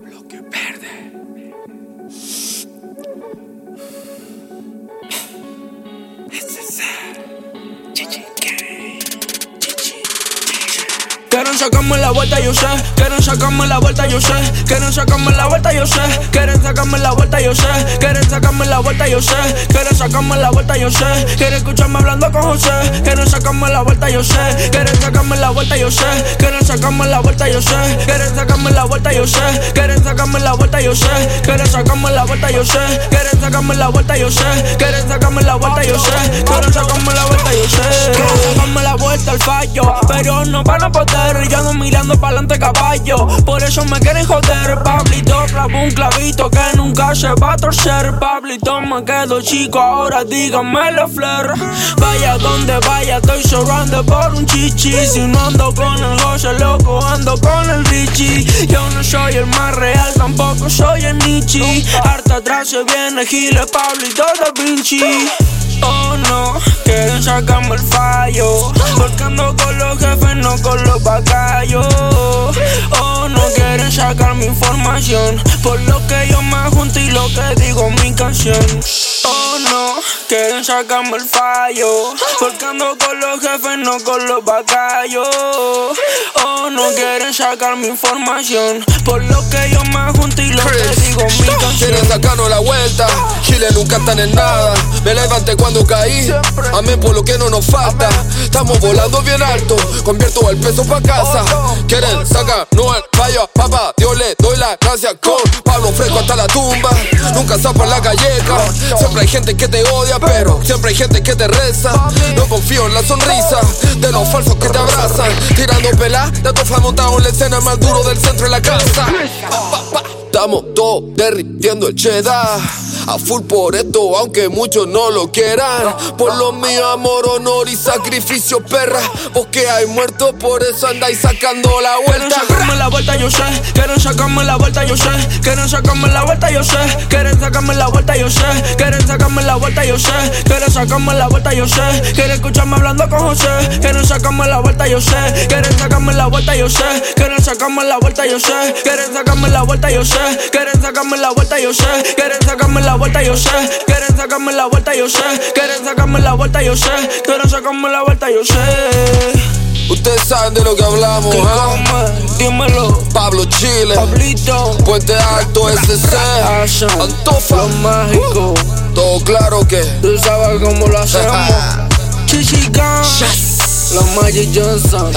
Bloque verde. Quieren sacarme la vuelta, yo sé. Quieren sacarme la vuelta, yo sé. Quieren sacarme la vuelta, yo sé. Quieren sacarme la vuelta, yo sé. Quieren sacarme la vuelta, yo sé. Quieren sacarme la vuelta, yo sé. Quieren escucharme hablando con José. Quieren sacarme la vuelta, yo sé. Quieren sacarme la vuelta, yo sé. Quieren sacarme la vuelta, yo sé. Quieren sacarme la vuelta, yo sé. Sacarme la vuelta, yo sé. Quieren sacarme la vuelta, yo sé. Quieren sacarme la vuelta, yo sé. Quieren sacarme la vuelta, yo sé. Quieren sacarme la vuelta, yo la vuelta al fallo, pero no van a poder. Yo ando mirando para adelante caballo, por eso me quieren joder. Pablito clavo un clavito que nunca se va a torcer. Pablito me quedo chico, ahora díganme la flor. Vaya donde vaya, estoy sobrando por un chichi. Si no ando con el José loco, ando con el Richie. Yo no soy el más real, tampoco soy el Nietzsche. Harta atrás se viene Giles, Pablito da Vinci. Oh con los bacallos. Oh no, quieren sacar mi información. Por lo que yo me junto y lo que digo en mi canción. Oh no, quieren sacarme el fallo. Porque ando con los jefes, no con los bacallos. Oh no, quieren sacar mi información. Por lo que yo me junto y lo que digo en mi canción. Quieren sacarnos la vuelta, Chile nunca están en nada. Me levanté cuando caí, amén por lo que no nos falta. Estamos volando bien alto, convierto el peso pa' casa. Quieren sacar no el fallo, papá, Dios le doy la gracia con Pablo fresco hasta la tumba. Nunca zapa la galleca, siempre hay gente que te odia, pero siempre hay gente que te reza. No confío en la sonrisa de los falsos que te abrazan. Tirando pela, de tofa montado en la escena más duro del centro de la casa. Estamos todos derritiendo el cheddar. A full por esto, aunque muchos no lo quieran. Por lo mío, amor, honor y sacrificio, perra. Vos que hay muertos, por eso andáis sacando la Quieren vuelta. sacarme la vuelta, yo sé. Quieren sacarme la vuelta, yo sé. Quieren sacarme la vuelta, yo sé. Quieren sacarme la vuelta, yo sé. Quieren sacarme la vuelta, yo sé. Quieren sacarme la vuelta, yo sé. Quieren escucharme hablando con José. Quieren sacarme la vuelta, yo sé. Quieren sacarme la vuelta, yo sé. Quieren sacarme la vuelta, yo sé. Quieren sacarme la vuelta, yo sé. Quieren sacarme la vuelta, yo sé. Quieren sacarme la vuelta, yo sé. Quieren sacarme la vuelta, yo sé. Quieren sacarme la vuelta, yo sé. Quieren sacarme la vuelta, yo sé. Ustedes saben de lo que hablamos, ¿Qué ¿ah? come? Dímelo. Pablo Chile, Pablito. Puente Alto, SC, Asha, Antofa. Lo mágico. Todo claro que. Tú sabes cómo lo hacemos. Chichigan. La Magic Johnson.